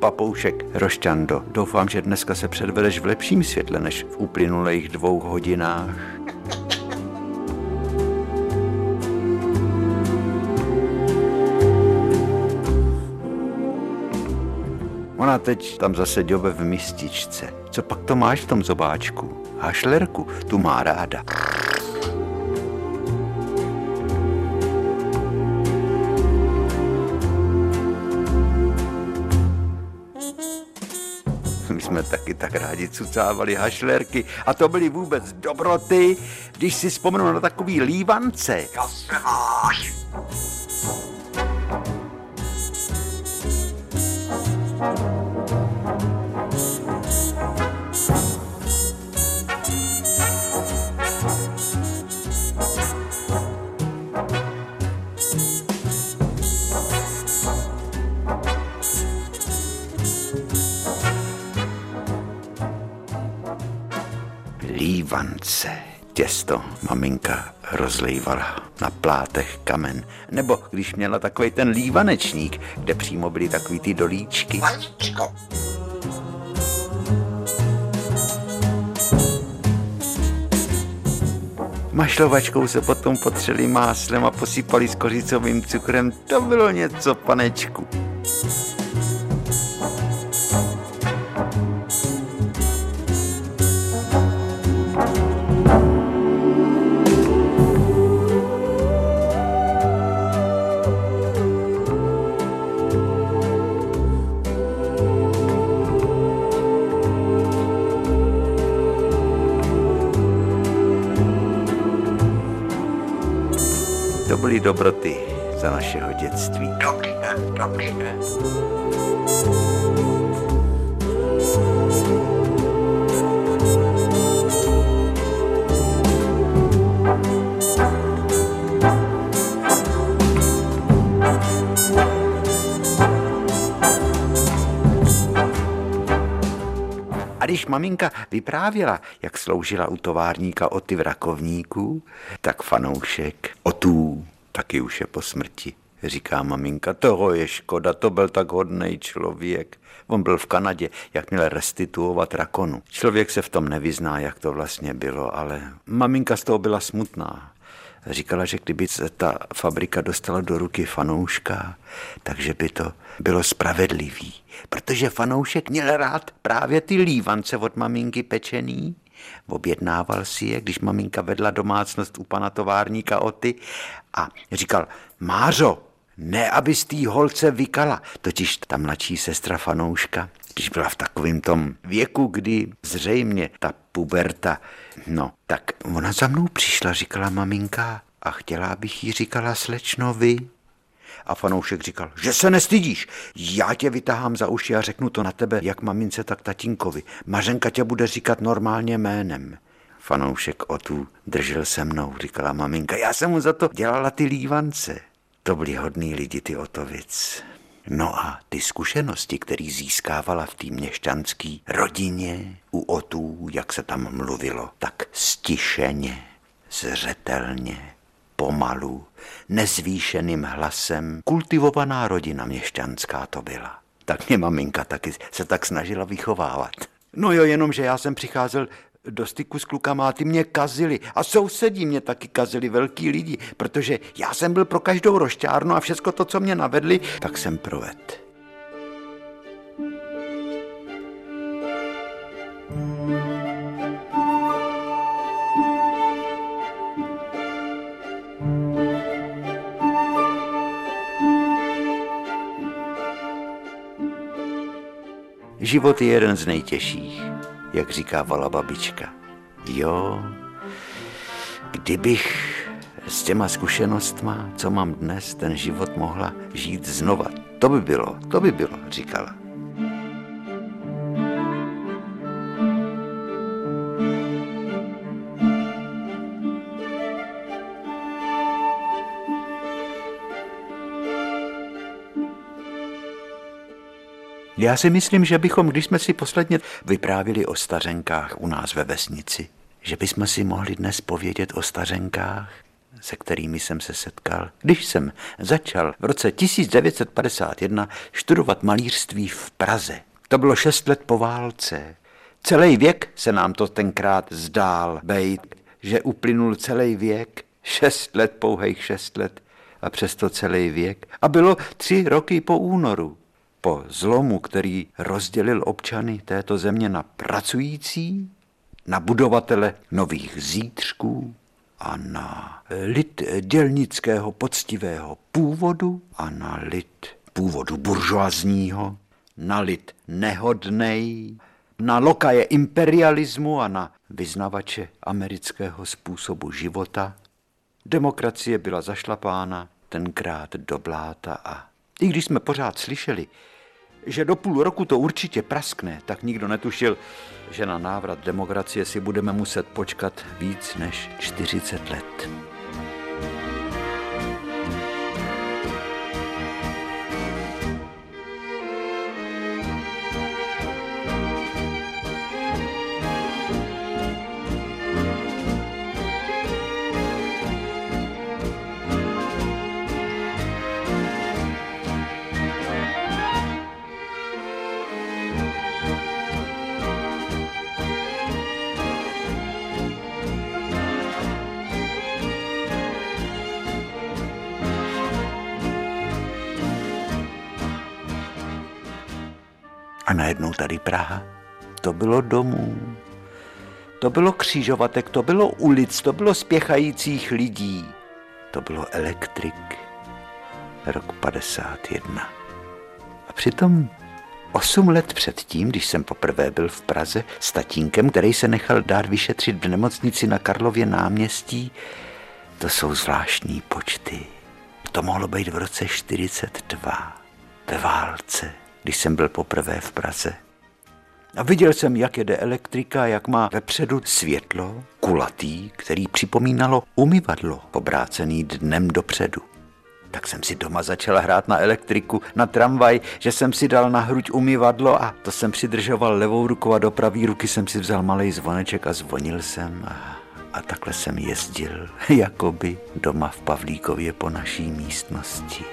Papoušek Rošťando, doufám, že dneska se předvedeš v lepším světle než v uplynulých dvou hodinách. Ona teď tam zase děbe v mističce. Co pak to máš v tom zobáčku? Hašlerku, tu má ráda. Tak rádi cucávali hašlerky a to byly vůbec dobroty, když si vzpomenu na takový lívance. Lívance. Těsto maminka rozlejvala na plátech kamen. Nebo když měla takový ten lívanečník, kde přímo byly takový ty dolíčky. Vajíčko. Mašlovačkou se potom potřeli máslem a posypali s kořicovým cukrem. To bylo něco, panečku. Vyprávěla, jak sloužila u továrníka Oty v Rakovníku, tak fanoušek Otů taky už je po smrti. Říká maminka, toho je škoda, to byl tak hodný člověk. On byl v Kanadě, jak měl restituovat rakonu. Člověk se v tom nevyzná, jak to vlastně bylo, ale maminka z toho byla smutná. Říkala, že kdyby se ta fabrika dostala do ruky fanouška, takže by to bylo spravedlivý. Protože fanoušek měl rád právě ty lívance od maminky pečený. Objednával si je, když maminka vedla domácnost u pana továrníka Oty a říkal, Mářo, ne, aby z té holce vykala. Totiž ta mladší sestra fanouška, když byla v takovém tom věku, kdy zřejmě ta puberta, no, tak ona za mnou přišla, říkala maminka, a chtěla, abych jí říkala slečno vy. A fanoušek říkal, že se nestydíš, já tě vytahám za uši a řeknu to na tebe, jak mamince, tak tatínkovi. Mařenka tě bude říkat normálně jménem. Fanoušek Otu držel se mnou, říkala maminka, já jsem mu za to dělala ty lívance. To byli hodní lidi, ty Otovic. No a ty zkušenosti, které získávala v té měšťanské rodině u Otů, jak se tam mluvilo, tak stišeně, zřetelně, pomalu, nezvýšeným hlasem. Kultivovaná rodina měšťanská to byla. Tak mě maminka taky se tak snažila vychovávat. No jo, jenom, že já jsem přicházel do styku s klukama a ty mě kazili. A sousedí mě taky kazili, velký lidi, protože já jsem byl pro každou rošťárnu a všechno to, co mě navedli, tak jsem proved. Život je jeden z nejtěžších, jak říkávala babička. Jo, kdybych s těma zkušenostma, co mám dnes, ten život mohla žít znova. To by bylo, to by bylo, říkala. Já si myslím, že bychom, když jsme si posledně vyprávěli o stařenkách u nás ve vesnici, že bychom si mohli dnes povědět o stařenkách se kterými jsem se setkal, když jsem začal v roce 1951 studovat malířství v Praze. To bylo šest let po válce. Celý věk se nám to tenkrát zdál bejt, že uplynul celý věk, šest let, pouhých šest let a přesto celý věk. A bylo tři roky po únoru, po zlomu, který rozdělil občany této země na pracující, na budovatele nových zítřků a na lid dělnického poctivého původu a na lid původu buržoazního, na lid nehodnej, na lokaje imperialismu a na vyznavače amerického způsobu života. Demokracie byla zašlapána tenkrát do bláta a i když jsme pořád slyšeli, že do půl roku to určitě praskne, tak nikdo netušil, že na návrat demokracie si budeme muset počkat víc než 40 let. A najednou tady Praha. To bylo domů. To bylo křížovatek, to bylo ulic, to bylo spěchajících lidí. To bylo elektrik. Rok 51. A přitom osm let předtím, když jsem poprvé byl v Praze s tatínkem, který se nechal dát vyšetřit v nemocnici na Karlově náměstí, to jsou zvláštní počty. To mohlo být v roce 42, ve válce když jsem byl poprvé v Praze. A viděl jsem, jak jede elektrika, jak má vepředu světlo, kulatý, který připomínalo umyvadlo, obrácený dnem dopředu. Tak jsem si doma začal hrát na elektriku, na tramvaj, že jsem si dal na hruď umyvadlo a to jsem přidržoval levou rukou a do pravé ruky jsem si vzal malý zvoneček a zvonil jsem a, a takhle jsem jezdil, jakoby doma v Pavlíkově po naší místnosti.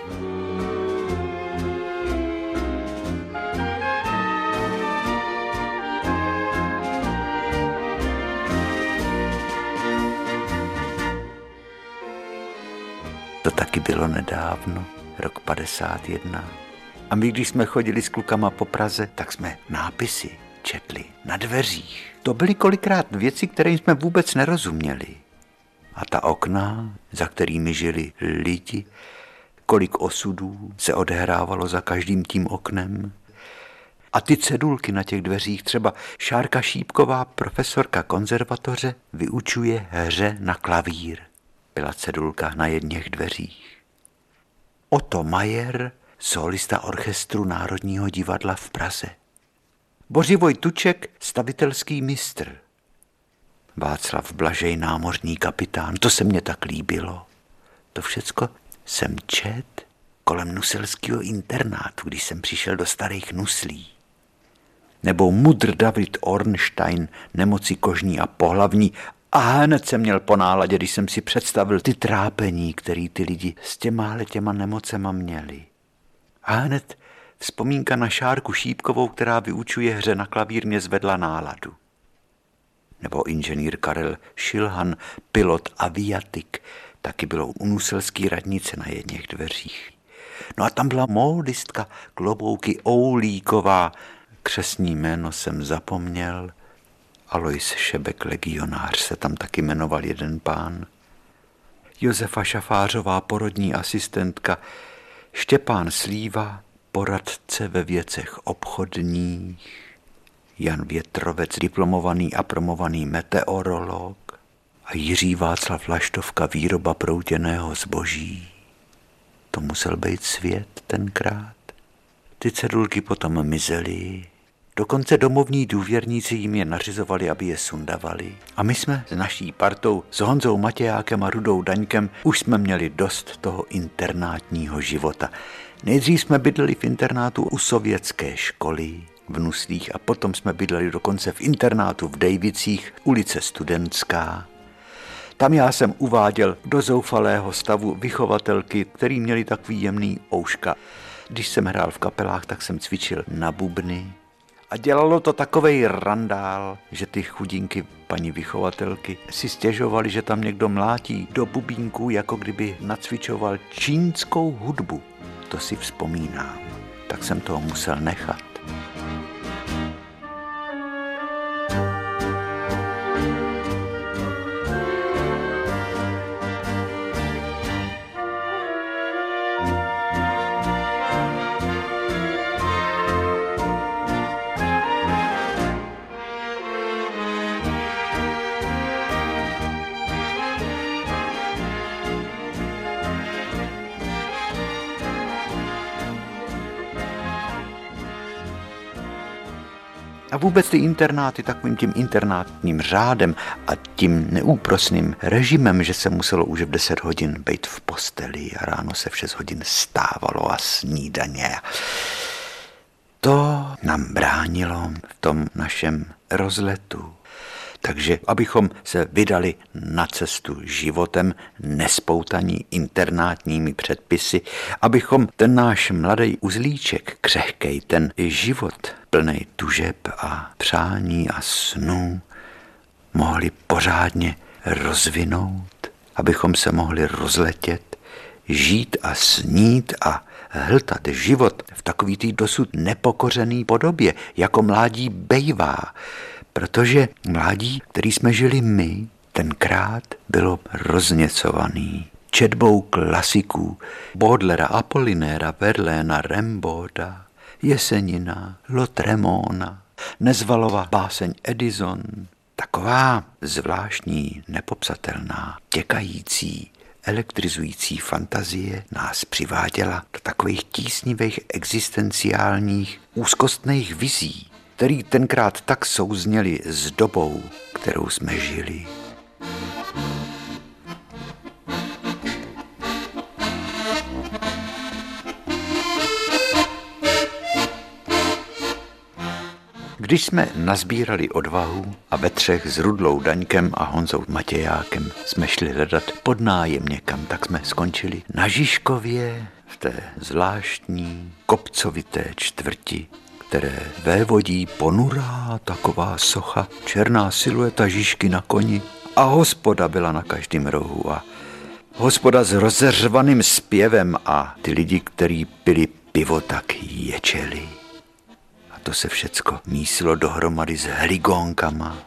To taky bylo nedávno, rok 51. A my, když jsme chodili s klukama po Praze, tak jsme nápisy četli na dveřích. To byly kolikrát věci, které jsme vůbec nerozuměli. A ta okna, za kterými žili lidi, kolik osudů se odehrávalo za každým tím oknem. A ty cedulky na těch dveřích, třeba Šárka Šípková, profesorka konzervatoře, vyučuje hře na klavír byla cedulka na jedněch dveřích. Otto Majer, solista orchestru Národního divadla v Praze. Bořivoj Tuček, stavitelský mistr. Václav Blažej, námořní kapitán, to se mně tak líbilo. To všecko jsem čet kolem nuselského internátu, když jsem přišel do starých nuslí. Nebo mudr David Ornstein, nemoci kožní a pohlavní a hned jsem měl po náladě, když jsem si představil ty trápení, který ty lidi s těma těma nemocema měli. A hned vzpomínka na Šárku Šípkovou, která vyučuje hře na klavír, mě zvedla náladu. Nebo inženýr Karel Šilhan, pilot aviatik, taky bylo u Nuselský radnice na jedněch dveřích. No a tam byla módistka klobouky Oulíková, křesní jméno jsem zapomněl – Alois Šebek legionář se tam taky jmenoval jeden pán. Josefa Šafářová porodní asistentka, Štěpán Slíva, poradce ve věcech obchodních, Jan Větrovec, diplomovaný a promovaný meteorolog a Jiří Václav Laštovka, výroba proutěného zboží. To musel být svět tenkrát. Ty cedulky potom mizely, Dokonce domovní důvěrníci jim je nařizovali, aby je sundavali. A my jsme s naší partou, s Honzou Matějákem a Rudou Daňkem, už jsme měli dost toho internátního života. Nejdřív jsme bydleli v internátu u sovětské školy v Nuslích a potom jsme bydleli dokonce v internátu v Dejvicích, ulice Studentská. Tam já jsem uváděl do zoufalého stavu vychovatelky, který měli takový jemný ouška. Když jsem hrál v kapelách, tak jsem cvičil na bubny. A dělalo to takovej randál, že ty chudinky paní vychovatelky si stěžovali, že tam někdo mlátí do bubínku, jako kdyby nacvičoval čínskou hudbu. To si vzpomínám. Tak jsem toho musel nechat. A vůbec ty internáty takovým tím internátním řádem a tím neúprosným režimem, že se muselo už v 10 hodin být v posteli a ráno se v 6 hodin stávalo a snídaně. To nám bránilo v tom našem rozletu. Takže abychom se vydali na cestu životem nespoutaní internátními předpisy, abychom ten náš mladý uzlíček, křehkej, ten život plný tužeb a přání a snů, mohli pořádně rozvinout, abychom se mohli rozletět, žít a snít a hltat život v takový tý dosud nepokořený podobě, jako mládí bejvá, protože mládí, který jsme žili my, tenkrát bylo rozněcovaný četbou klasiků Bodlera, Apollinéra, Verléna, Remboda, Jesenina, Lotremona, Nezvalova báseň Edison, taková zvláštní, nepopsatelná, těkající, elektrizující fantazie nás přiváděla do takových tísnivých existenciálních úzkostných vizí, který tenkrát tak souzněli s dobou, kterou jsme žili. Když jsme nazbírali odvahu a ve třech s Rudlou Daňkem a Honzou Matějákem jsme šli hledat pod nájem někam, tak jsme skončili na Žižkově v té zvláštní kopcovité čtvrti které vévodí ponurá taková socha, černá silueta Žižky na koni a hospoda byla na každém rohu a hospoda s rozeřvaným zpěvem a ty lidi, kteří pili pivo, tak ječeli. A to se všecko mísilo dohromady s hligónkama.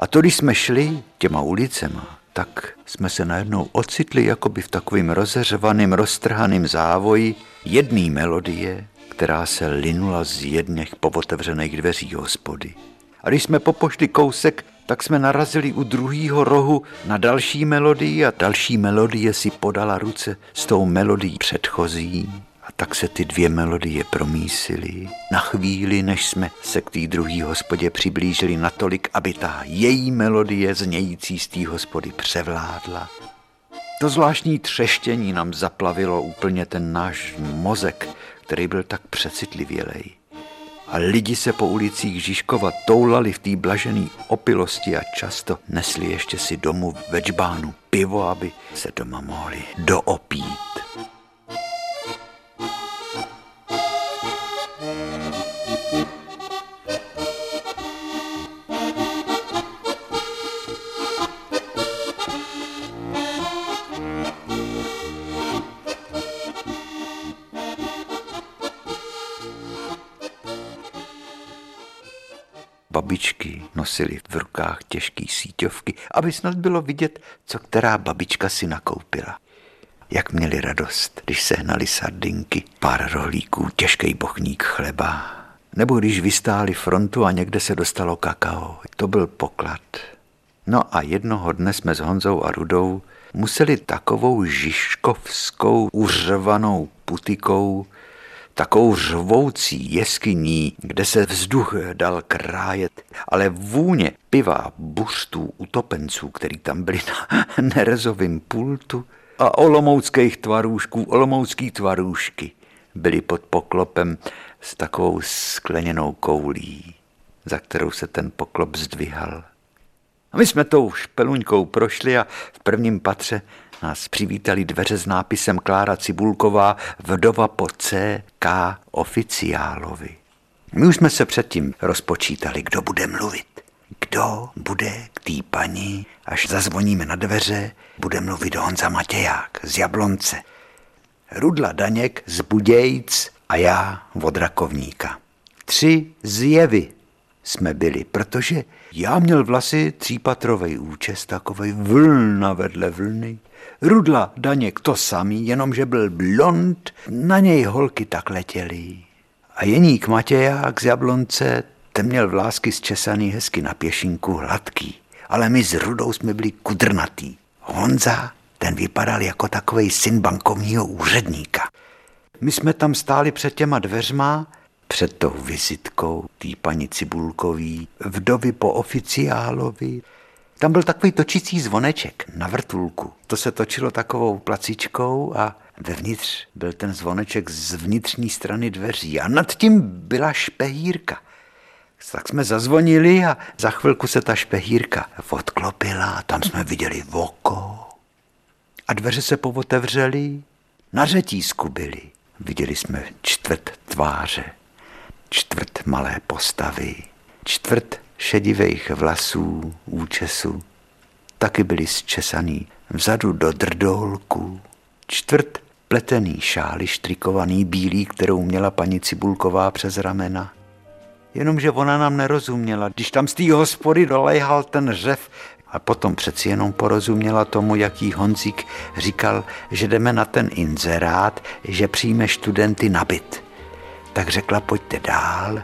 A to, když jsme šli těma ulicema, tak jsme se najednou ocitli jakoby v takovým rozeřvaným, roztrhaným závoji jedné melodie, která se linula z jedněch povotevřených dveří hospody. A když jsme popošli kousek, tak jsme narazili u druhého rohu na další melodii a další melodie si podala ruce s tou melodií předchozí. A tak se ty dvě melodie promísily na chvíli, než jsme se k té druhé hospodě přiblížili natolik, aby ta její melodie znějící z té hospody převládla. To zvláštní třeštění nám zaplavilo úplně ten náš mozek, který byl tak přecitlivělej. A lidi se po ulicích Žižkova toulali v té blažené opilosti a často nesli ještě si domů ve pivo, aby se doma mohli doopít. Babičky nosily v rukách těžké síťovky, aby snad bylo vidět, co která babička si nakoupila. Jak měli radost, když sehnali sardinky, pár rohlíků, těžký bochník chleba. Nebo když vystáli frontu a někde se dostalo kakao. To byl poklad. No a jednoho dne jsme s Honzou a Rudou museli takovou žižkovskou uřvanou putikou takovou řvoucí jeskyní, kde se vzduch dal krájet, ale vůně piva, buřtů, utopenců, který tam byli na nerezovém pultu a olomouckých tvarůšků, olomoucký tvarůšky byly pod poklopem s takovou skleněnou koulí, za kterou se ten poklop zdvihal. A my jsme tou špeluňkou prošli a v prvním patře nás přivítali dveře s nápisem Klára Cibulková, vdova po C.K. oficiálovi. My už jsme se předtím rozpočítali, kdo bude mluvit. Kdo bude k té paní, až zazvoníme na dveře, bude mluvit Honza Matěják z Jablonce. Rudla Daněk z Budějc a já od Rakovníka. Tři zjevy jsme byli, protože já měl vlasy třípatrovej účes, takovej vlna vedle vlny. Rudla Daněk to samý, jenomže byl blond, na něj holky tak letěly. A Jeník Matěják z Jablonce, ten měl vlásky zčesaný hezky na pěšinku, hladký. Ale my s Rudou jsme byli kudrnatý. Honza, ten vypadal jako takový syn bankovního úředníka. My jsme tam stáli před těma dveřma, před tou vizitkou tý paní Cibulkový, vdovy po oficiálovi. Tam byl takový točící zvoneček na vrtulku. To se točilo takovou placičkou a vevnitř byl ten zvoneček z vnitřní strany dveří a nad tím byla špehírka. Tak jsme zazvonili a za chvilku se ta špehírka odklopila a tam jsme viděli oko. A dveře se povotevřely, na řetízku byly. Viděli jsme čtvrt tváře, čtvrt malé postavy, čtvrt šedivých vlasů, účesů. Taky byli zčesaný vzadu do drdolku, čtvrt pletený šály štrikovaný bílý, kterou měla paní Cibulková přes ramena. Jenomže ona nám nerozuměla. Když tam z té hospody dolejhal ten řev, a potom přeci jenom porozuměla tomu, jaký Honzík říkal, že jdeme na ten inzerát, že přijme studenty na byt. Tak řekla, pojďte dál,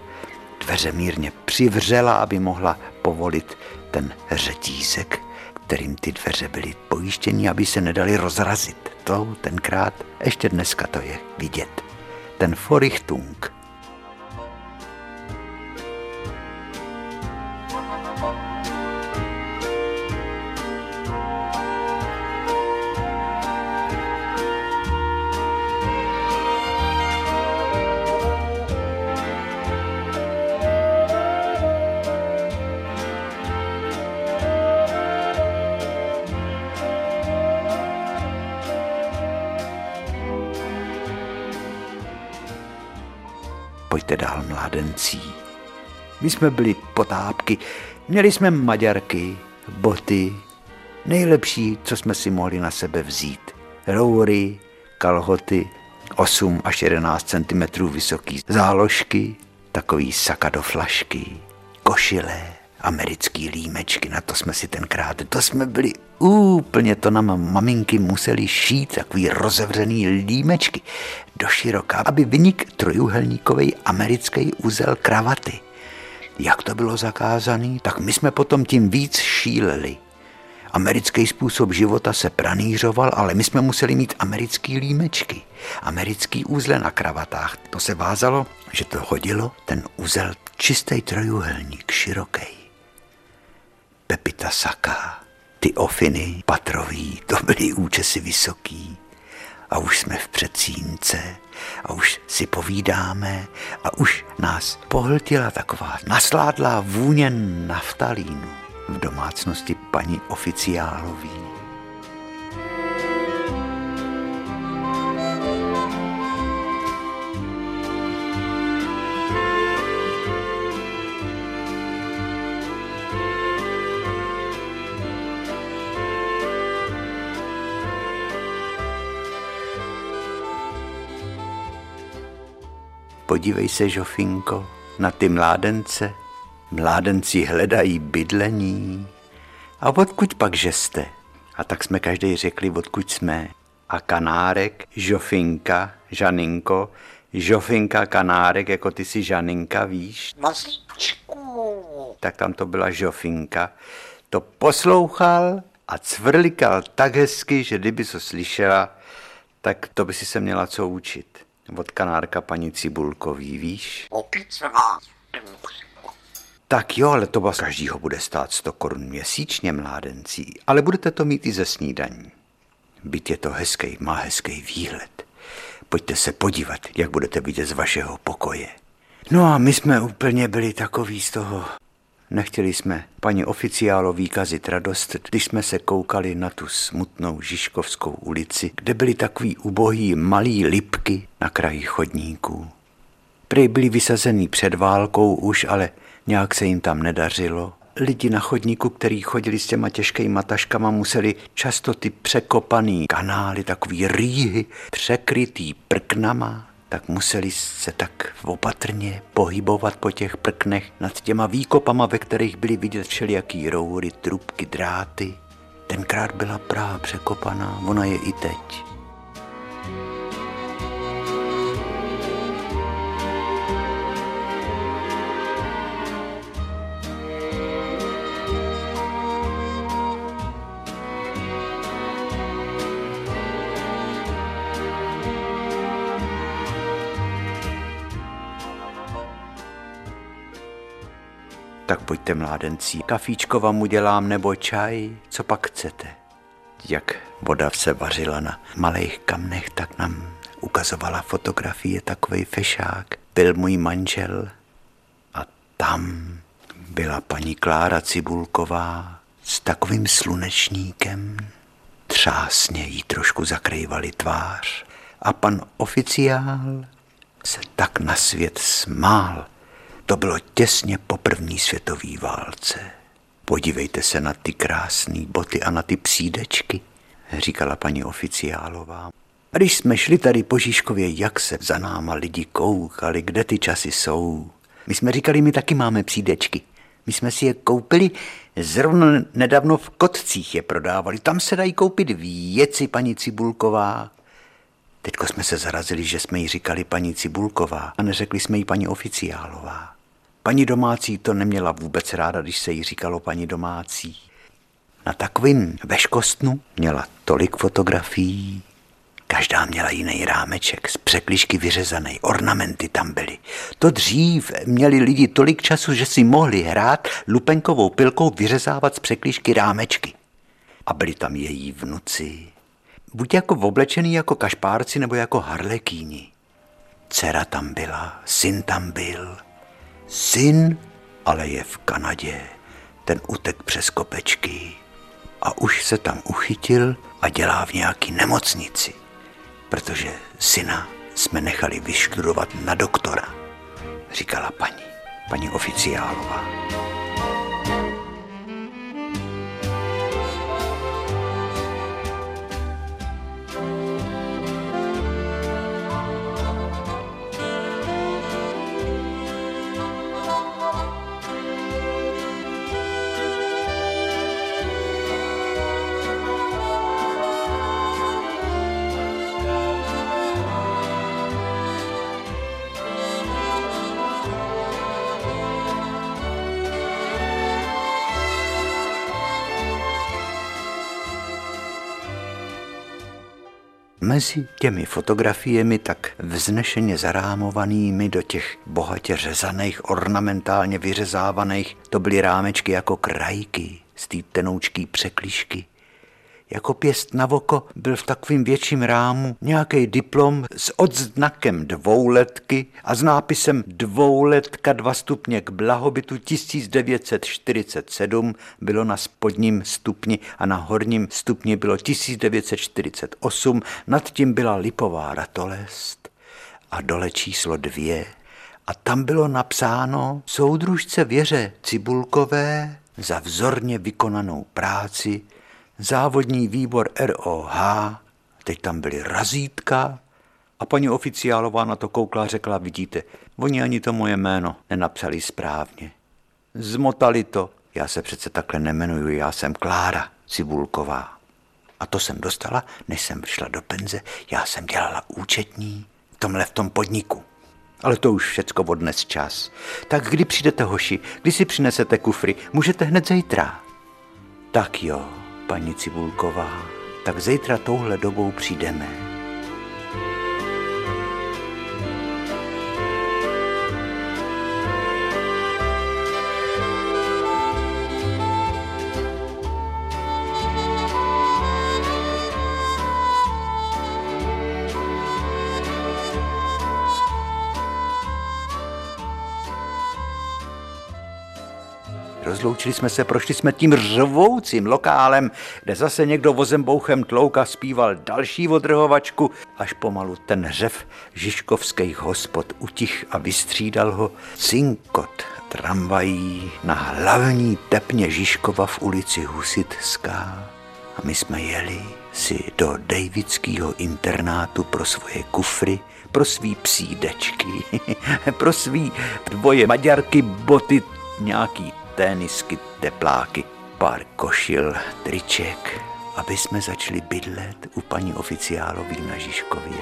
dveře mírně přivřela, aby mohla povolit ten řetízek, kterým ty dveře byly pojištěny, aby se nedali rozrazit. To tenkrát, ještě dneska to je vidět. Ten Forichtung, pojďte dál mládencí. My jsme byli potápky, měli jsme maďarky, boty, nejlepší, co jsme si mohli na sebe vzít. Roury, kalhoty, 8 až 11 cm vysoký záložky, takový saka do flašky, košile, americký límečky, na to jsme si tenkrát, to jsme byli úplně, to nám maminky museli šít, takový rozevřený límečky do široka, aby vynik trojuhelníkový americký úzel kravaty. Jak to bylo zakázané, tak my jsme potom tím víc šíleli. Americký způsob života se pranířoval, ale my jsme museli mít americký límečky, americký úzle na kravatách. To se vázalo, že to hodilo ten úzel čistý trojuhelník, široký. Pepita Saka, ty ofiny patrový, to byly účesy vysoký. A už jsme v předsínce a už si povídáme a už nás pohltila taková nasládlá vůně naftalínu v domácnosti paní oficiálový. Podívej se, Žofinko, na ty mládence. Mládenci hledají bydlení. A odkud pak že jste? A tak jsme každý řekli, odkud jsme. A kanárek, Žofinka, Žaninko, Žofinka, kanárek, jako ty si Žaninka, víš? Masičku. Tak tam to byla Žofinka. To poslouchal a cvrlikal tak hezky, že kdyby to slyšela, tak to by si se měla co učit od kanárka paní Cibulkový, víš? Tak jo, ale to vás každýho bude stát 100 korun měsíčně, mládencí, ale budete to mít i ze snídaní. Byt je to hezký, má hezký výhled. Pojďte se podívat, jak budete vidět z vašeho pokoje. No a my jsme úplně byli takový z toho Nechtěli jsme paní oficiálový kazit radost, když jsme se koukali na tu smutnou Žižkovskou ulici, kde byly takový ubohý malý lipky na kraji chodníků. Prej byli vysazený před válkou už, ale nějak se jim tam nedařilo. Lidi na chodníku, který chodili s těma těžkýma taškama, museli často ty překopaný kanály, takový rýhy, překrytý prknama, tak museli se tak opatrně pohybovat po těch prknech nad těma výkopama, ve kterých byly vidět všelijaký roury, trubky, dráty. Tenkrát byla Praha překopaná, ona je i teď. Tak pojďte mládenci, kafíčko vám udělám nebo čaj, co pak chcete. Jak voda se vařila na malých kamnech, tak nám ukazovala fotografie takový fešák. Byl můj manžel a tam byla paní Klára Cibulková s takovým slunečníkem. Třásně jí trošku zakrývali tvář a pan oficiál se tak na svět smál, to bylo těsně po první světové válce. Podívejte se na ty krásné boty a na ty psídečky, říkala paní oficiálová. Když jsme šli tady po Žižkově, jak se za náma lidi koukali, kde ty časy jsou. My jsme říkali, my taky máme psídečky. My jsme si je koupili, zrovna nedávno v Kotcích je prodávali. Tam se dají koupit věci, paní Cibulková. Teďko jsme se zarazili, že jsme jí říkali paní Cibulková a neřekli jsme jí paní oficiálová. Paní domácí to neměla vůbec ráda, když se jí říkalo paní domácí. Na takovým veškostnu měla tolik fotografií, Každá měla jiný rámeček, z překlišky vyřezaný, ornamenty tam byly. To dřív měli lidi tolik času, že si mohli hrát lupenkovou pilkou vyřezávat z překlišky rámečky. A byli tam její vnuci. Buď jako oblečený jako kašpárci, nebo jako harlekíni. Dcera tam byla, syn tam byl – Syn ale je v Kanadě. Ten utek přes kopečky a už se tam uchytil a dělá v nějaký nemocnici, protože syna jsme nechali vyštudovat na doktora, říkala paní, paní oficiálová. Mezi těmi fotografiemi tak vznešeně zarámovanými do těch bohatě řezaných, ornamentálně vyřezávaných, to byly rámečky jako krajky z té tenoučký překlišky jako pěst na voko byl v takovým větším rámu nějaký diplom s odznakem dvouletky a s nápisem dvouletka dva stupně k blahobytu 1947 bylo na spodním stupni a na horním stupni bylo 1948, nad tím byla lipová ratolest a dole číslo dvě. A tam bylo napsáno soudružce Věře Cibulkové za vzorně vykonanou práci závodní výbor ROH, teď tam byly razítka a paní oficiálová na to koukla a řekla, vidíte, oni ani to moje jméno nenapsali správně. Zmotali to, já se přece takhle nemenuju, já jsem Klára Cibulková. A to jsem dostala, než jsem šla do penze, já jsem dělala účetní v tomhle v tom podniku. Ale to už všecko odnes čas. Tak kdy přijdete, hoši, kdy si přinesete kufry, můžete hned zítra. Tak jo paní Cibulková, tak zítra touhle dobou přijdeme. Rozloučili jsme se, prošli jsme tím řvoucím lokálem, kde zase někdo vozem bouchem tlouka zpíval další odrhovačku, až pomalu ten řev žižkovských hospod utich a vystřídal ho cinkot tramvají na hlavní tepně Žižkova v ulici Husitská. A my jsme jeli si do Davidského internátu pro svoje kufry, pro svý psí dečky, pro svý dvoje maďarky, boty, nějaký tenisky, tepláky, pár košil, triček, aby jsme začali bydlet u paní oficiálový na Žižkově.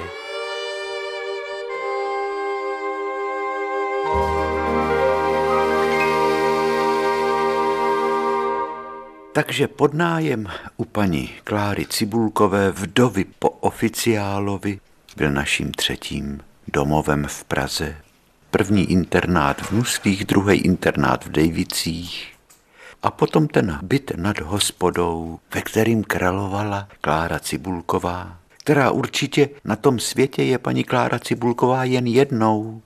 Takže pod nájem u paní Kláry Cibulkové vdovy po oficiálovi byl naším třetím domovem v Praze. První internát v Nuslích, druhý internát v Dejvicích a potom ten byt nad hospodou, ve kterým královala Klára Cibulková, která určitě na tom světě je paní Klára Cibulková jen jednou.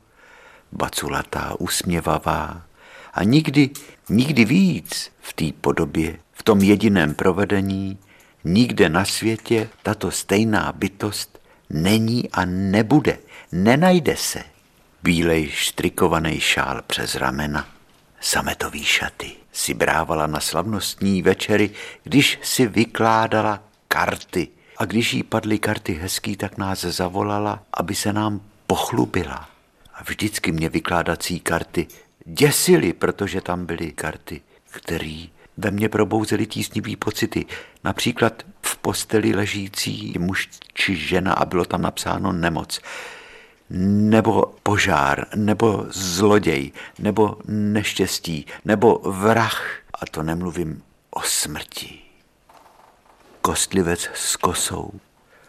Baculatá, usměvavá a nikdy, nikdy víc v té podobě v tom jediném provedení nikde na světě tato stejná bytost není a nebude, nenajde se. Bílej štrikovaný šál přes ramena, sametový šaty si brávala na slavnostní večery, když si vykládala karty. A když jí padly karty hezký, tak nás zavolala, aby se nám pochlubila. A vždycky mě vykládací karty děsily, protože tam byly karty, které ve mně probouzely tísnivý pocity. Například v posteli ležící muž či žena a bylo tam napsáno nemoc nebo požár, nebo zloděj, nebo neštěstí, nebo vrah. A to nemluvím o smrti. Kostlivec s kosou.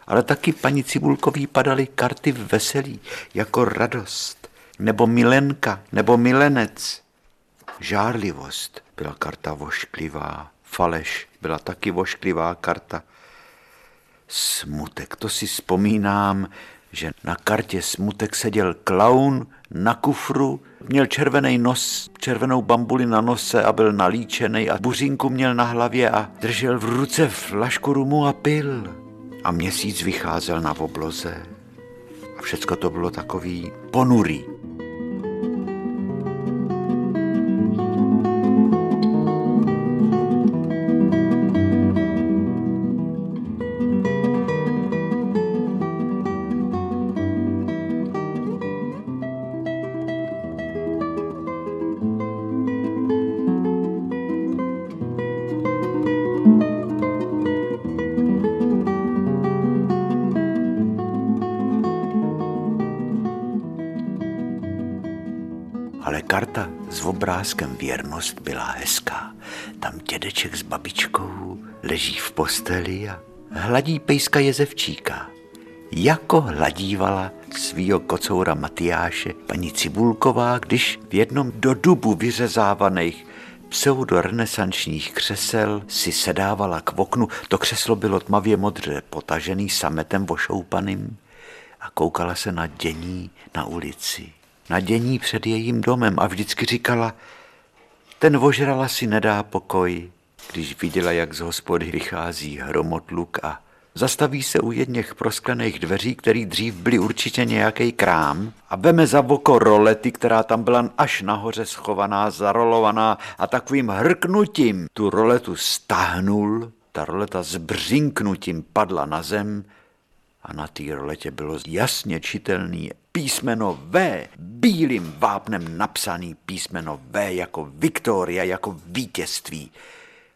Ale taky paní Cibulkový padaly karty veselí, jako radost, nebo milenka, nebo milenec. Žárlivost byla karta vošklivá, faleš byla taky vošklivá karta. Smutek, to si vzpomínám, že na kartě smutek seděl klaun na kufru, měl červený nos, červenou bambuli na nose a byl nalíčený a buřinku měl na hlavě a držel v ruce flašku rumu a pil. A měsíc vycházel na obloze. A všecko to bylo takový ponurý. Obrázkem věrnost byla hezká. Tam dědeček s babičkou leží v posteli a hladí pejska Jezevčíka. Jako hladívala svýho kocoura Matyáše paní Cibulková, když v jednom do dubu vyřezávaných pseudorenesančních křesel si sedávala k oknu. To křeslo bylo tmavě modře, potažený sametem vošoupaným a koukala se na dění na ulici na dění před jejím domem a vždycky říkala, ten vožrala si nedá pokoj, když viděla, jak z hospody vychází hromotluk a zastaví se u jedněch prosklených dveří, který dřív byly určitě nějaký krám a veme za voko rolety, která tam byla až nahoře schovaná, zarolovaná a takovým hrknutím tu roletu stáhnul, ta roleta s břinknutím padla na zem a na té roletě bylo jasně čitelný písmeno V, bílým vápnem napsaný písmeno V jako Viktoria, jako vítězství.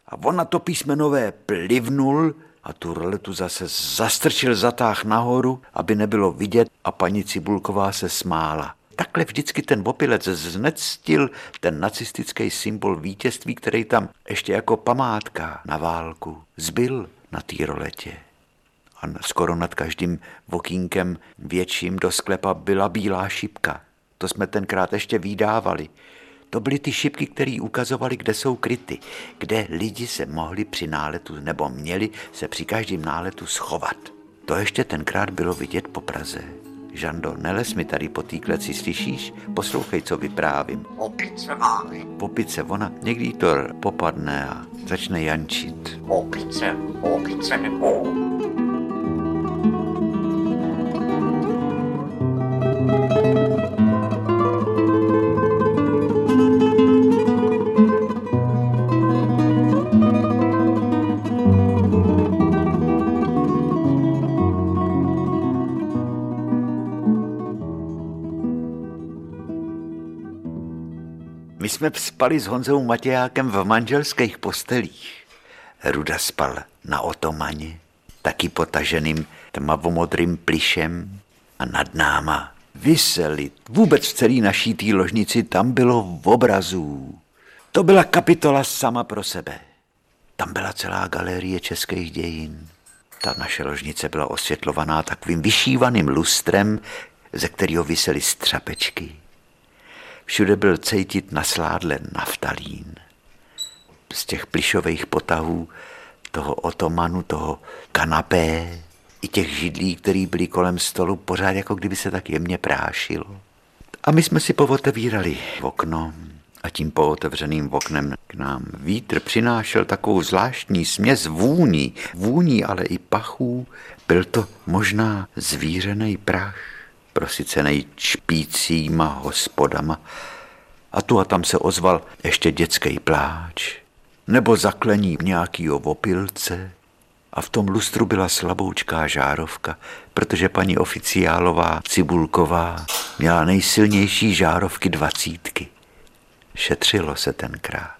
A on na to písmeno V plivnul a tu roletu zase zastrčil zatáh nahoru, aby nebylo vidět a paní Cibulková se smála. Takhle vždycky ten opilec znectil ten nacistický symbol vítězství, který tam ještě jako památka na válku zbyl na té roletě a skoro nad každým vokínkem větším do sklepa byla bílá šipka. To jsme tenkrát ještě vydávali. To byly ty šipky, které ukazovaly, kde jsou kryty, kde lidi se mohli při náletu nebo měli se při každém náletu schovat. To ještě tenkrát bylo vidět po Praze, Žando, neles mi tady po té kleci, slyšíš? Poslouchej, co vyprávím. Opice máme. Popice, ona někdy to popadne a začne jančit. Opice, opice nebo. My jsme spali s Honzou Matějákem v manželských postelích. Ruda spal na otomaně, taky potaženým tmavomodrým plišem a nad náma vyseli. Vůbec v celé naší té ložnici tam bylo v obrazů. To byla kapitola sama pro sebe. Tam byla celá galerie českých dějin. Ta naše ložnice byla osvětlovaná takovým vyšívaným lustrem, ze kterého vysely střapečky. Všude byl cejtit na sládle naftalín. Z těch plišových potahů, toho otomanu, toho kanapé, i těch židlí, které byly kolem stolu, pořád jako kdyby se tak jemně prášilo. A my jsme si povotevírali okno a tím pootevřeným oknem k nám vítr přinášel takovou zvláštní směs vůní, vůní, ale i pachů. Byl to možná zvířený prach prosycený čpícíma hospodama. A tu a tam se ozval ještě dětský pláč, nebo zaklení nějakýho opilce. A v tom lustru byla slaboučká žárovka, protože paní oficiálová Cibulková měla nejsilnější žárovky dvacítky. Šetřilo se tenkrát.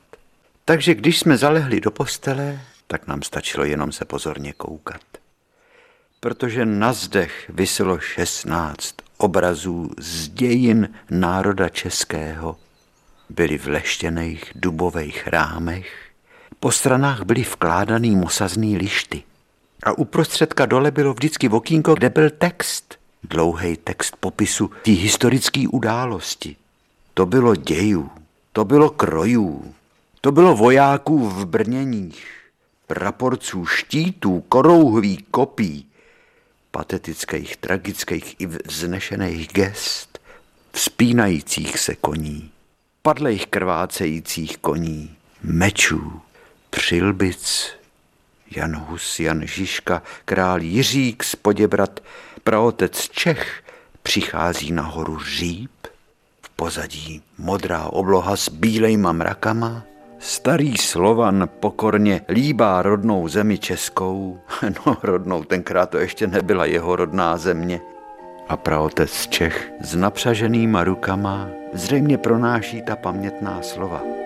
Takže když jsme zalehli do postele, tak nám stačilo jenom se pozorně koukat. Protože na zdech vyselo šestnáct obrazů z dějin národa českého. Byly v leštěných dubových rámech, po stranách byly vkládaný mosazný lišty. A uprostředka dole bylo vždycky okýnko, kde byl text. Dlouhý text popisu té historické události. To bylo dějů, to bylo krojů, to bylo vojáků v brněních, praporců, štítů, korouhví, kopí, patetických, tragických i vznešených gest, vzpínajících se koní, padlejch krvácejících koní, mečů, přilbic, Jan Hus, Jan Žižka, král Jiřík z Poděbrat, praotec Čech, přichází nahoru říp, v pozadí modrá obloha s bílejma mrakama, Starý Slovan pokorně líbá rodnou zemi českou, no rodnou, tenkrát to ještě nebyla jeho rodná země. A praotec Čech s napřaženýma rukama zřejmě pronáší ta pamětná slova.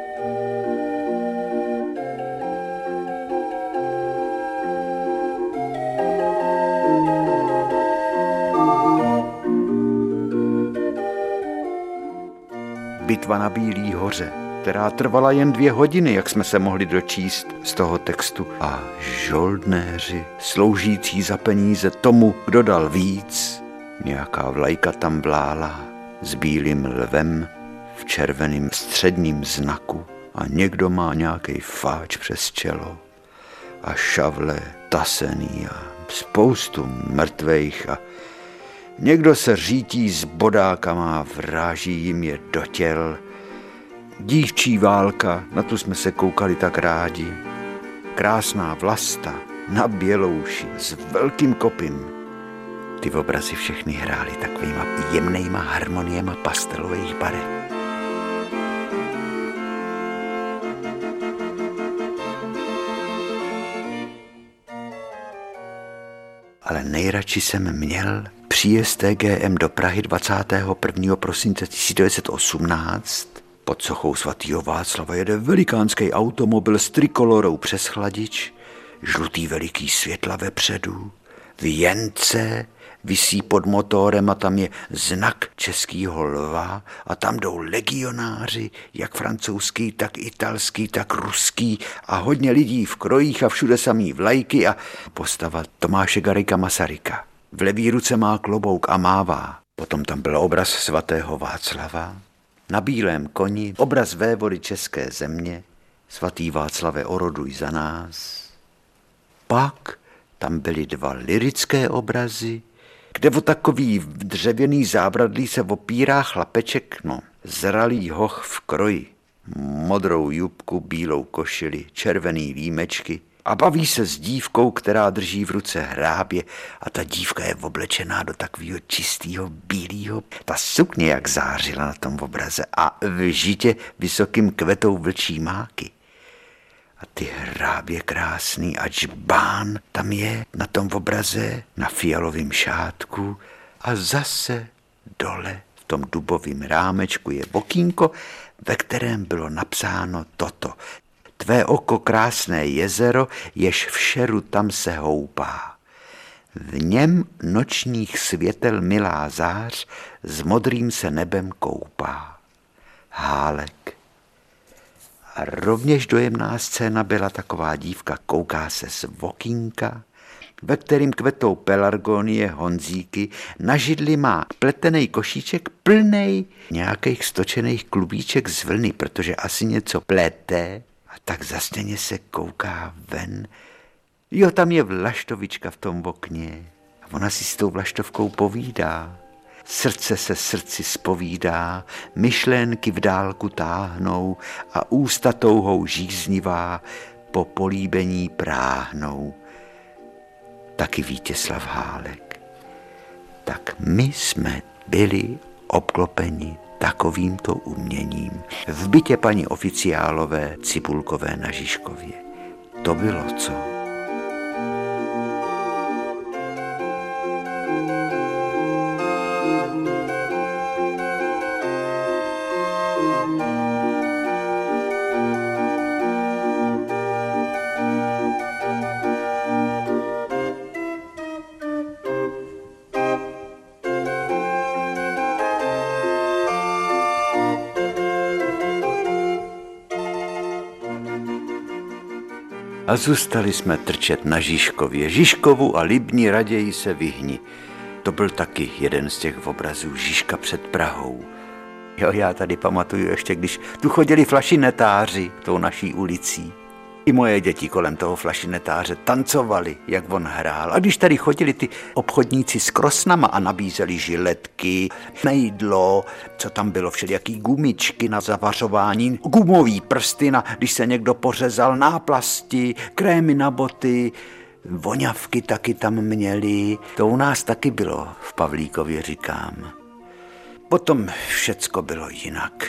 Bitva na Bílý hoře která trvala jen dvě hodiny, jak jsme se mohli dočíst z toho textu. A žoldnéři, sloužící za peníze tomu, kdo dal víc, nějaká vlajka tam vlála s bílým lvem v červeným středním znaku a někdo má nějaký fáč přes čelo a šavle tasený a spoustu mrtvejch a někdo se řítí s bodákama vráží jim je do těl Dívčí válka, na tu jsme se koukali tak rádi. Krásná vlasta na bělouši s velkým kopím. Ty obrazy všechny hrály takovýma jemnýma harmoniema pastelových barev. Ale nejradši jsem měl příjezd TGM do Prahy 21. prosince 1918 pod sochou svatého Václava jede velikánský automobil s trikolorou přes chladič, žlutý veliký světla vepředu, věnce visí pod motorem a tam je znak českého lva a tam jdou legionáři, jak francouzský, tak italský, tak ruský a hodně lidí v krojích a všude samý vlajky a postava Tomáše Garika Masaryka. V levý ruce má klobouk a mává. Potom tam byl obraz svatého Václava, na bílém koni obraz vévody české země, svatý Václave oroduj za nás. Pak tam byly dva lirické obrazy, kde o takový dřevěný zábradlí se opírá chlapeček, no, zralý hoch v kroji, modrou jubku, bílou košili, červený límečky a baví se s dívkou, která drží v ruce hrábě a ta dívka je oblečená do takového čistého bílého. Ta sukně jak zářila na tom obraze a v žitě vysokým kvetou vlčí máky. A ty hrábě krásný a džbán tam je na tom obraze, na fialovém šátku a zase dole v tom dubovém rámečku je okýnko, ve kterém bylo napsáno toto. Tvé oko krásné jezero, jež v šeru tam se houpá. V něm nočních světel milá zář s modrým se nebem koupá. Hálek. A rovněž dojemná scéna byla taková dívka, kouká se z vokínka, ve kterým kvetou pelargonie honzíky, na židli má pletený košíček plnej nějakých stočených klubíček z vlny, protože asi něco plete a tak zasněně se kouká ven. Jo, tam je vlaštovička v tom okně a ona si s tou vlaštovkou povídá. Srdce se srdci spovídá, myšlenky v dálku táhnou a ústa touhou žíznivá po políbení práhnou. Taky Vítězslav Hálek. Tak my jsme byli obklopeni takovýmto uměním v bytě paní oficiálové Cibulkové na Žižkově. To bylo co? A zůstali jsme trčet na Žižkově. Žižkovu a Libni raději se vyhni. To byl taky jeden z těch obrazů Žižka před Prahou. Jo, já tady pamatuju ještě, když tu chodili flašinetáři tou naší ulicí. I moje děti kolem toho flašinetáře tancovali, jak on hrál. A když tady chodili ty obchodníci s krosnama a nabízeli žiletky, nejdlo, co tam bylo, všelijaký gumičky na zavařování, gumový prsty, na, když se někdo pořezal, náplasti, krémy na boty, voňavky taky tam měli. To u nás taky bylo v Pavlíkově, říkám. Potom všecko bylo jinak.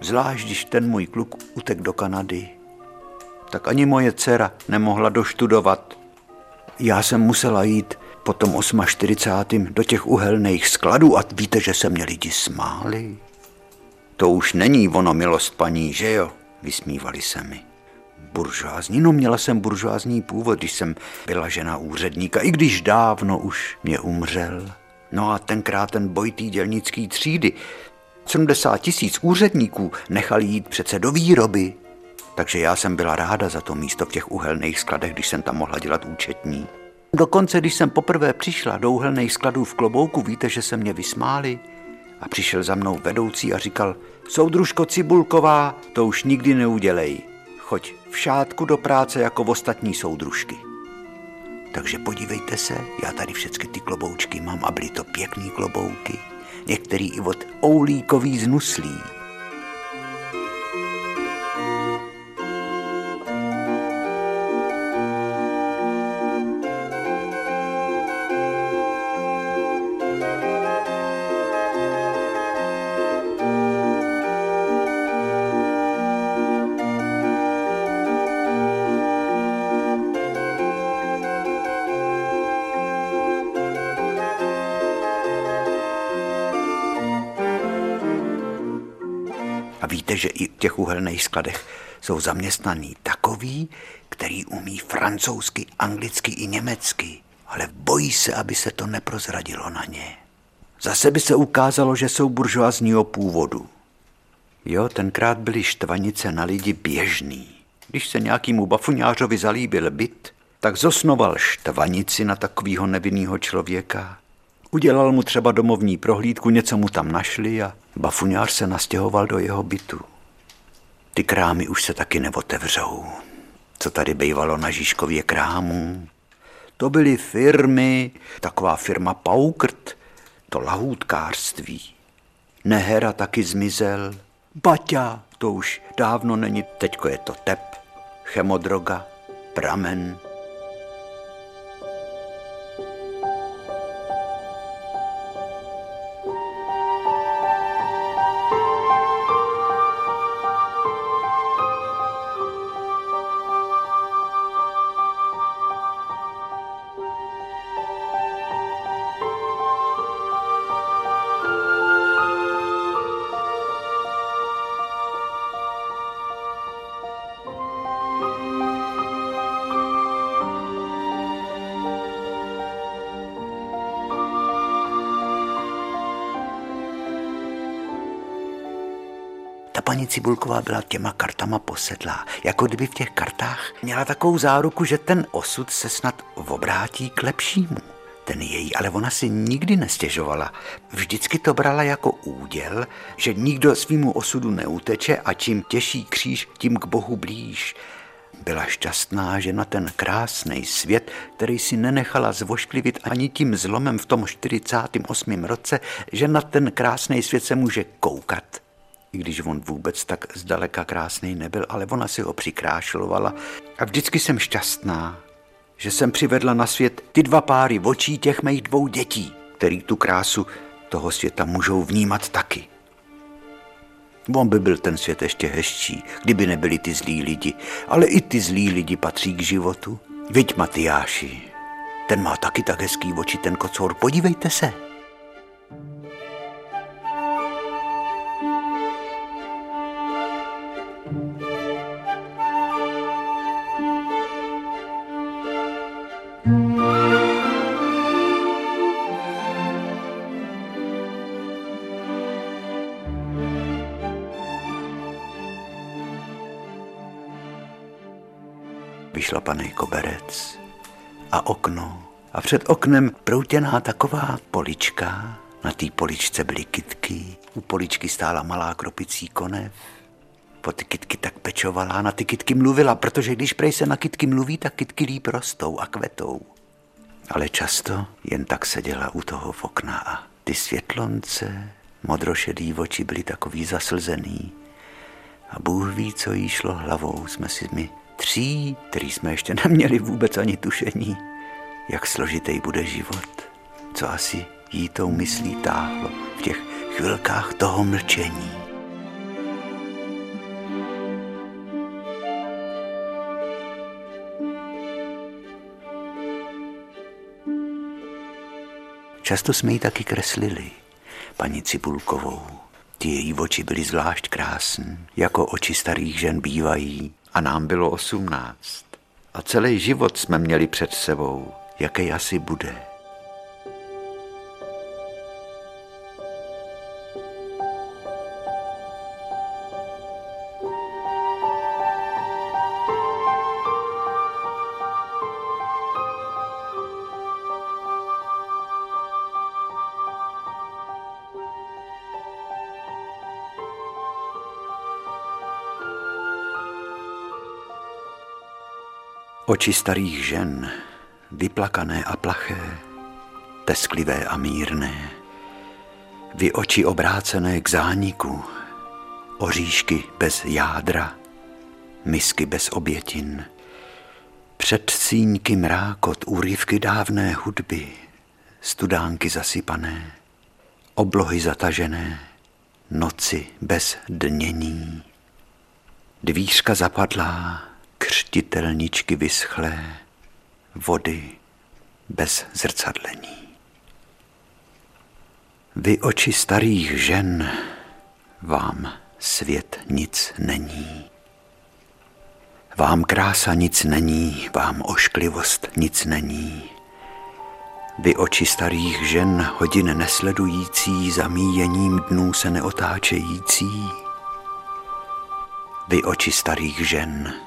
Zvlášť, když ten můj kluk utek do Kanady tak ani moje dcera nemohla doštudovat. Já jsem musela jít po tom 48. do těch uhelných skladů a víte, že se mě lidi smáli. To už není ono milost paní, že jo? Vysmívali se mi. Buržoázní, no měla jsem buržoázní původ, když jsem byla žena úředníka, i když dávno už mě umřel. No a tenkrát ten boj té dělnické třídy, 70 tisíc úředníků nechali jít přece do výroby, takže já jsem byla ráda za to místo v těch uhelných skladech, když jsem tam mohla dělat účetní. Dokonce, když jsem poprvé přišla do uhelných skladů v klobouku, víte, že se mě vysmáli? A přišel za mnou vedoucí a říkal, soudružko Cibulková, to už nikdy neudělej. Choď v šátku do práce jako v ostatní soudružky. Takže podívejte se, já tady všechny ty kloboučky mám a byly to pěkný klobouky. Některý i od oulíkový znuslí. Že i v těch uhelných skladech jsou zaměstnaní takový, který umí francouzsky, anglicky i německy, ale bojí se, aby se to neprozradilo na ně. Zase by se ukázalo, že jsou buržoazního původu. Jo, tenkrát byly štvanice na lidi běžný. Když se nějakýmu bafuňářovi zalíbil byt, tak zosnoval štvanici na takového nevinného člověka Udělal mu třeba domovní prohlídku, něco mu tam našli a bafuňář se nastěhoval do jeho bytu. Ty krámy už se taky neotevřou. Co tady bývalo na Žižkově krámu, To byly firmy, taková firma Paukrt, to lahůdkářství. Nehera taky zmizel. Baťa, to už dávno není, teďko je to tep, chemodroga, pramen, paní Cibulková byla těma kartama posedlá, jako kdyby v těch kartách měla takovou záruku, že ten osud se snad obrátí k lepšímu. Ten její, ale ona si nikdy nestěžovala. Vždycky to brala jako úděl, že nikdo svýmu osudu neuteče a čím těžší kříž, tím k Bohu blíž. Byla šťastná, že na ten krásný svět, který si nenechala zvošklivit ani tím zlomem v tom 48. roce, že na ten krásný svět se může koukat i když on vůbec tak zdaleka krásný nebyl, ale ona si ho přikrášlovala. A vždycky jsem šťastná, že jsem přivedla na svět ty dva páry očí těch mých dvou dětí, který tu krásu toho světa můžou vnímat taky. On by byl ten svět ještě hezčí, kdyby nebyli ty zlí lidi, ale i ty zlí lidi patří k životu. Viď Matyáši, ten má taky tak hezký oči, ten kocor, podívejte se. Vyšlapaný koberec a okno. A před oknem proutěná taková polička. Na té poličce byly kitky, u poličky stála malá kropicí konev. Po ty kitky tak pečovala, na ty kitky mluvila, protože když prej se na kitky mluví, tak kitky líp rostou a kvetou. Ale často jen tak seděla u toho v okna a ty světlonce, modrošedý oči byly takový zaslzený. A Bůh ví, co jí šlo hlavou, jsme si my tří, který jsme ještě neměli vůbec ani tušení, jak složitý bude život, co asi jí tou myslí táhlo v těch chvilkách toho mlčení. Často jsme ji taky kreslili, paní Cibulkovou. Ty její oči byly zvlášť krásné, jako oči starých žen bývají, a nám bylo osmnáct. A celý život jsme měli před sebou, jaký asi bude. Oči starých žen, vyplakané a plaché, tesklivé a mírné, vy oči obrácené k zániku, oříšky bez jádra, misky bez obětin, předsíňky mrákot, úryvky dávné hudby, studánky zasypané, oblohy zatažené, noci bez dnění, dvířka zapadlá, křtitelničky vyschlé, vody bez zrcadlení. Vy oči starých žen, vám svět nic není. Vám krása nic není, vám ošklivost nic není. Vy oči starých žen, hodin nesledující, zamíjením dnů se neotáčející. Vy oči starých žen,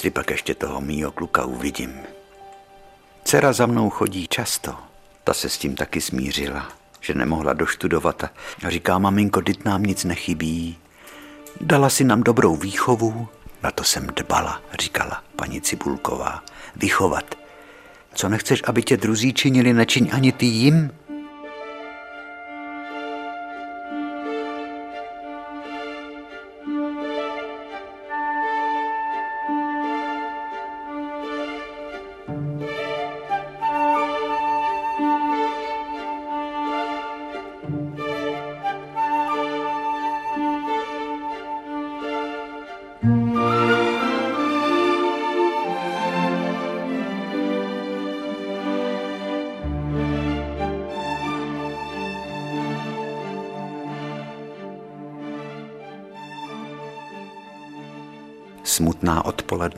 jestli pak ještě toho mýho kluka uvidím. Dcera za mnou chodí často. Ta se s tím taky smířila, že nemohla doštudovat a říká, maminko, dit nám nic nechybí. Dala si nám dobrou výchovu, na to jsem dbala, říkala paní Cibulková. Vychovat. Co nechceš, aby tě druzí činili, nečiň ani ty jim?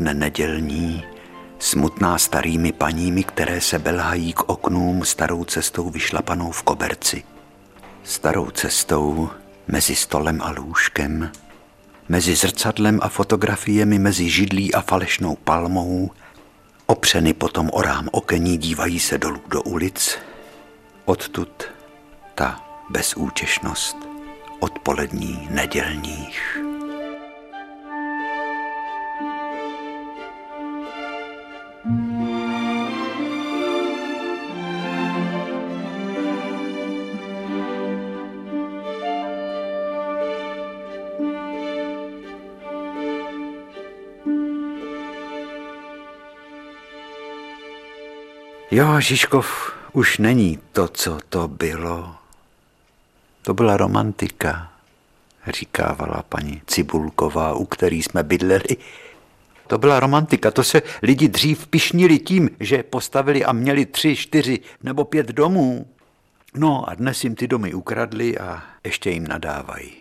Odpoledne nedělní, smutná starými paními, které se belhají k oknům starou cestou vyšlapanou v koberci. Starou cestou mezi stolem a lůžkem, mezi zrcadlem a fotografiemi, mezi židlí a falešnou palmou, opřeny potom o rám okení dívají se dolů do ulic, odtud ta bezúčešnost odpolední nedělních. Jo, Žižkov už není to, co to bylo. To byla romantika, říkávala paní Cibulková, u který jsme bydleli. To byla romantika, to se lidi dřív pišnili tím, že postavili a měli tři, čtyři nebo pět domů. No a dnes jim ty domy ukradli a ještě jim nadávají.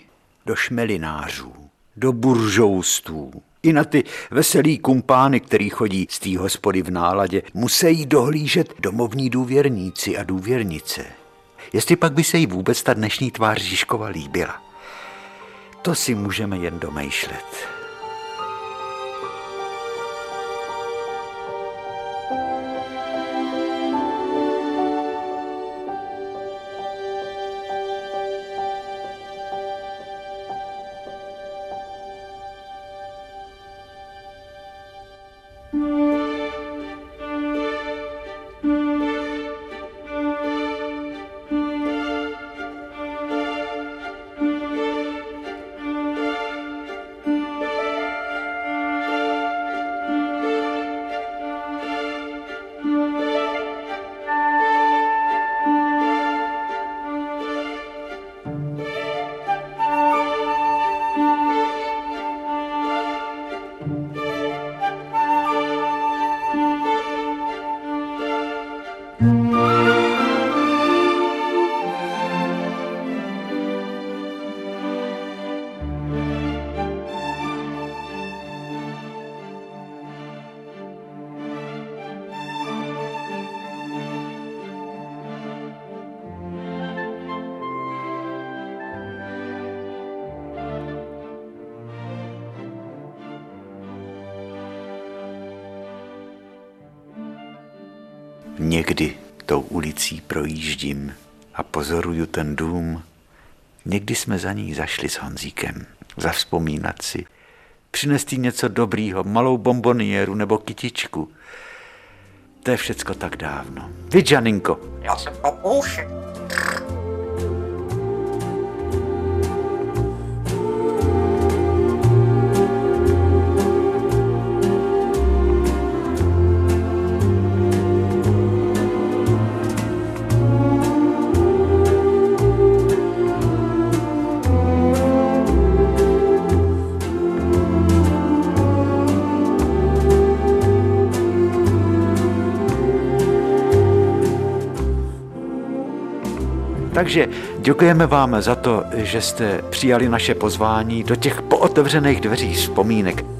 Do šmelinářů, do buržoustů, i na ty veselý kumpány, který chodí z té hospody v náladě, musí dohlížet domovní důvěrníci a důvěrnice. Jestli pak by se jí vůbec ta dnešní tvář Žižkova líbila. To si můžeme jen domýšlet. Někdy tou ulicí projíždím a pozoruju ten dům. Někdy jsme za ní zašli s Honzíkem, zavzpomínat si, přinést jí něco dobrýho, malou bombonieru nebo kytičku. To je všecko tak dávno. Vy, Janinko. Já jsem po Takže děkujeme vám za to, že jste přijali naše pozvání do těch pootevřených dveří vzpomínek.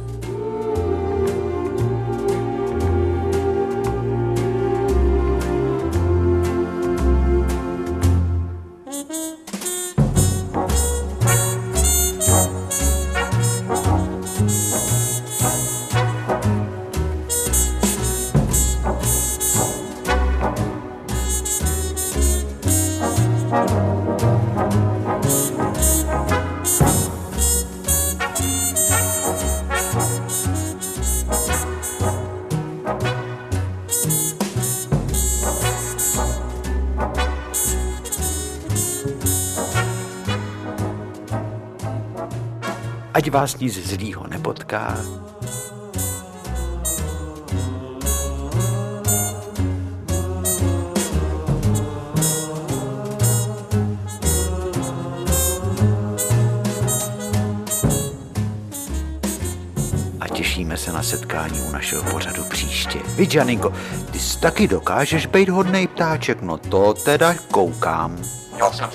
Vás nic zlýho nepotká. a těšíme se na setkání u našeho pořadu příště. Vy, Janinko, ty jsi taky dokážeš být hodnej ptáček, no to teda koukám. Já jsem.